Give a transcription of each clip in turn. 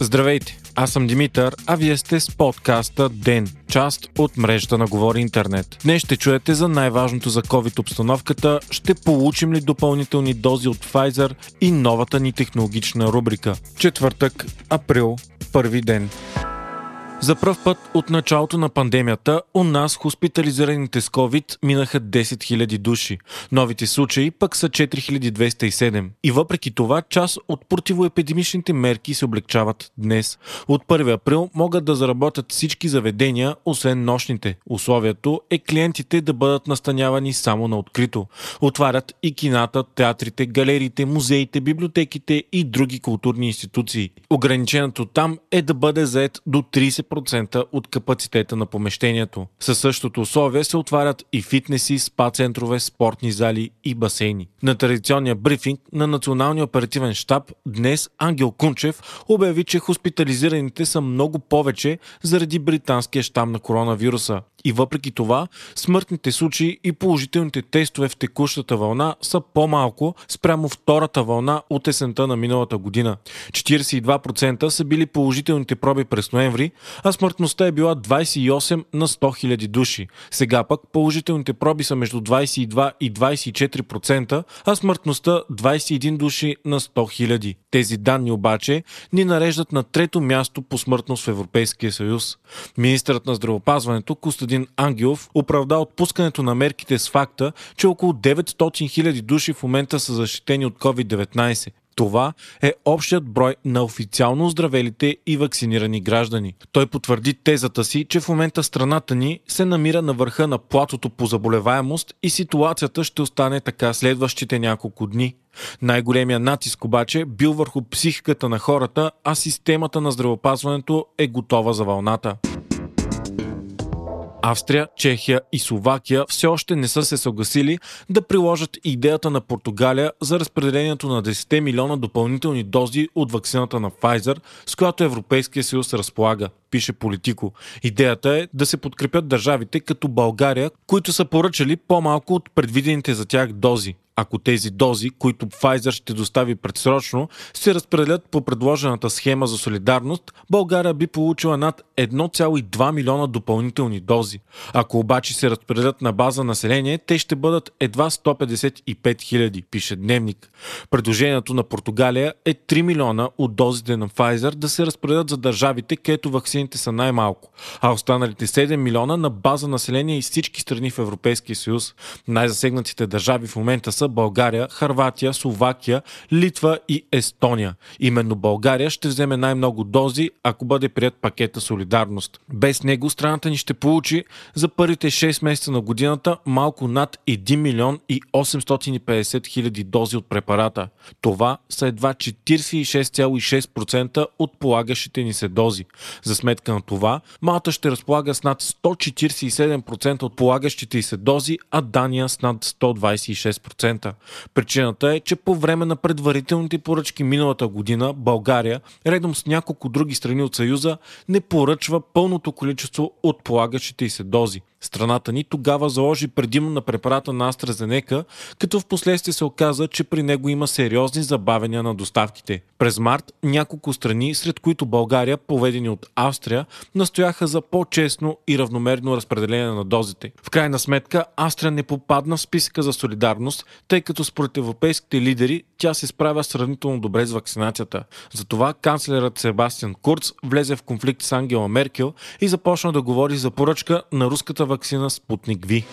Здравейте, аз съм Димитър, а вие сте с подкаста ДЕН, част от мрежата на Говори Интернет. Днес ще чуете за най-важното за COVID обстановката, ще получим ли допълнителни дози от Pfizer и новата ни технологична рубрика. Четвъртък, април, първи ден. За пръв път от началото на пандемията у нас хоспитализираните с COVID минаха 10 000 души. Новите случаи пък са 4207. И въпреки това, част от противоепидемичните мерки се облегчават днес. От 1 април могат да заработят всички заведения, освен нощните. Условието е клиентите да бъдат настанявани само на открито. Отварят и кината, театрите, галериите, музеите, библиотеките и други културни институции. Ограниченото там е да бъде заед до 30 10% от капацитета на помещението. Със същото условие се отварят и фитнеси, спа центрове, спортни зали и басейни. На традиционния брифинг на Националния оперативен штаб днес Ангел Кунчев обяви, че хоспитализираните са много повече заради британския щам на коронавируса. И въпреки това, смъртните случаи и положителните тестове в текущата вълна са по-малко спрямо втората вълна от есента на миналата година. 42% са били положителните проби през ноември, а смъртността е била 28 на 100 000 души. Сега пък положителните проби са между 22 и 24%, а смъртността 21 души на 100 000. Тези данни обаче ни нареждат на трето място по смъртност в Европейския съюз. Министърът на здравопазването Костадин Ангелов оправда отпускането на мерките с факта, че около 900 000 души в момента са защитени от COVID-19. Това е общият брой на официално оздравелите и вакцинирани граждани. Той потвърди тезата си, че в момента страната ни се намира на върха на платото по заболеваемост и ситуацията ще остане така следващите няколко дни. Най-големия натиск обаче бил върху психиката на хората, а системата на здравеопазването е готова за вълната. Австрия, Чехия и Словакия все още не са се съгласили да приложат идеята на Португалия за разпределението на 10 милиона допълнителни дози от вакцината на Pfizer, с която Европейския съюз разполага, пише Политико. Идеята е да се подкрепят държавите като България, които са поръчали по-малко от предвидените за тях дози ако тези дози, които Pfizer ще достави предсрочно, се разпределят по предложената схема за солидарност, България би получила над 1,2 милиона допълнителни дози. Ако обаче се разпределят на база население, те ще бъдат едва 155 хиляди, пише Дневник. Предложението на Португалия е 3 милиона от дозите на Pfizer да се разпределят за държавите, където вакцините са най-малко, а останалите 7 милиона на база население и всички страни в Европейския съюз. Най-засегнатите държави в момента са България, Харватия, Словакия, Литва и Естония. Именно България ще вземе най-много дози, ако бъде прият пакета Солидарност. Без него страната ни ще получи за първите 6 месеца на годината малко над 1 милион и 850 хиляди дози от препарата. Това са едва 46,6% от полагащите ни се дози. За сметка на това, Малта ще разполага с над 147% от полагащите й се дози, а Дания с над 126%. Причината е, че по време на предварителните поръчки миналата година България, редом с няколко други страни от Съюза, не поръчва пълното количество от полагащите и се дози. Страната ни тогава заложи предимно на препарата на AstraZeneca, като в последствие се оказа, че при него има сериозни забавения на доставките. През март няколко страни, сред които България, поведени от Австрия, настояха за по-честно и равномерно разпределение на дозите. В крайна сметка, Австрия не попадна в списъка за солидарност, тъй като според европейските лидери тя се справя сравнително добре с вакцинацията. Затова канцлерът Себастиан Курц влезе в конфликт с Ангела Меркел и започна да говори за поръчка на руската вакцина Спутник Ви.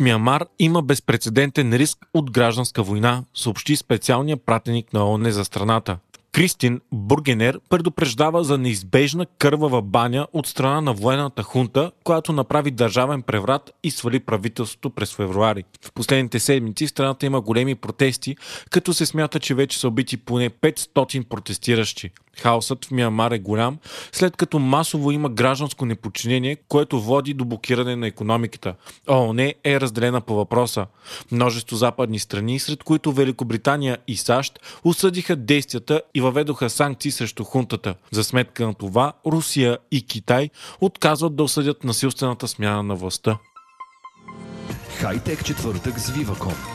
Мямар има безпредседентен риск от гражданска война, съобщи специалният пратеник на ОНЕ за страната. Кристин Бургенер предупреждава за неизбежна кървава баня от страна на военната хунта, която направи държавен преврат и свали правителството през февруари. В последните седмици в страната има големи протести, като се смята, че вече са убити поне 500 протестиращи. Хаосът в Миямар е голям, след като масово има гражданско неподчинение, което води до блокиране на економиката. ООН е разделена по въпроса. Множество западни страни, сред които Великобритания и САЩ, осъдиха действията и въведоха санкции срещу хунтата. За сметка на това, Русия и Китай отказват да осъдят насилствената смяна на властта. Хайтек четвъртък с Viva.com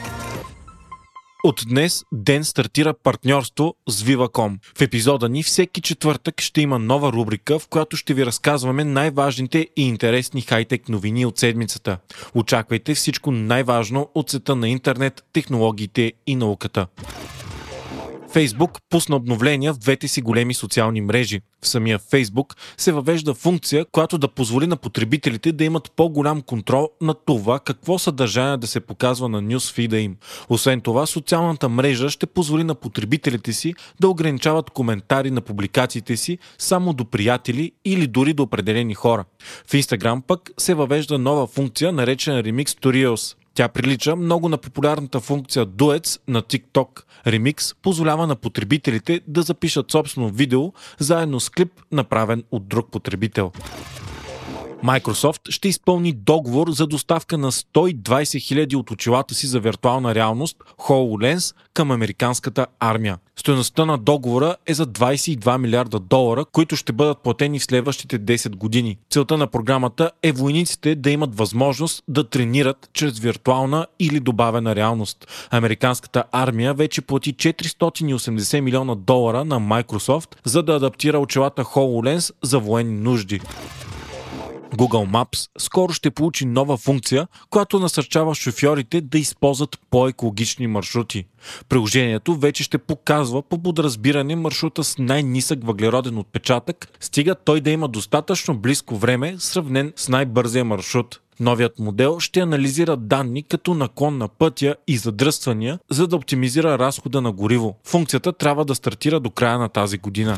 От днес ден стартира партньорство с Viva.com. В епизода ни всеки четвъртък ще има нова рубрика, в която ще ви разказваме най-важните и интересни хайтек новини от седмицата. Очаквайте всичко най-важно от света на интернет, технологиите и науката. Фейсбук пусна обновления в двете си големи социални мрежи. В самия Фейсбук се въвежда функция, която да позволи на потребителите да имат по-голям контрол на това какво съдържание да се показва на нюсфида им. Освен това, социалната мрежа ще позволи на потребителите си да ограничават коментари на публикациите си само до приятели или дори до определени хора. В Instagram пък се въвежда нова функция, наречена Remix to Reels. Тя прилича много на популярната функция Duets на TikTok. Remix позволява на потребителите да запишат собствено видео заедно с клип, направен от друг потребител. Microsoft ще изпълни договор за доставка на 120 000 от очилата си за виртуална реалност HoloLens към американската армия. Стоеността на договора е за 22 милиарда долара, които ще бъдат платени в следващите 10 години. Целта на програмата е войниците да имат възможност да тренират чрез виртуална или добавена реалност. Американската армия вече плати 480 милиона долара на Microsoft, за да адаптира очилата HoloLens за военни нужди. Google Maps скоро ще получи нова функция, която насърчава шофьорите да използват по-екологични маршрути. Приложението вече ще показва по подразбиране маршрута с най-нисък въглероден отпечатък, стига той да има достатъчно близко време, сравнен с най-бързия маршрут. Новият модел ще анализира данни като наклон на пътя и задръствания, за да оптимизира разхода на гориво. Функцията трябва да стартира до края на тази година.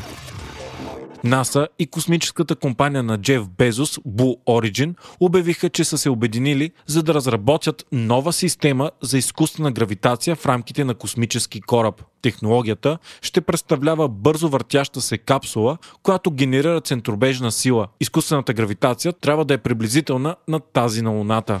НАСА и космическата компания на Джеф Безос, Blue Origin, обявиха, че са се обединили за да разработят нова система за изкуствена гравитация в рамките на космически кораб. Технологията ще представлява бързо въртяща се капсула, която генерира центробежна сила. Изкуствената гравитация трябва да е приблизителна на тази на Луната.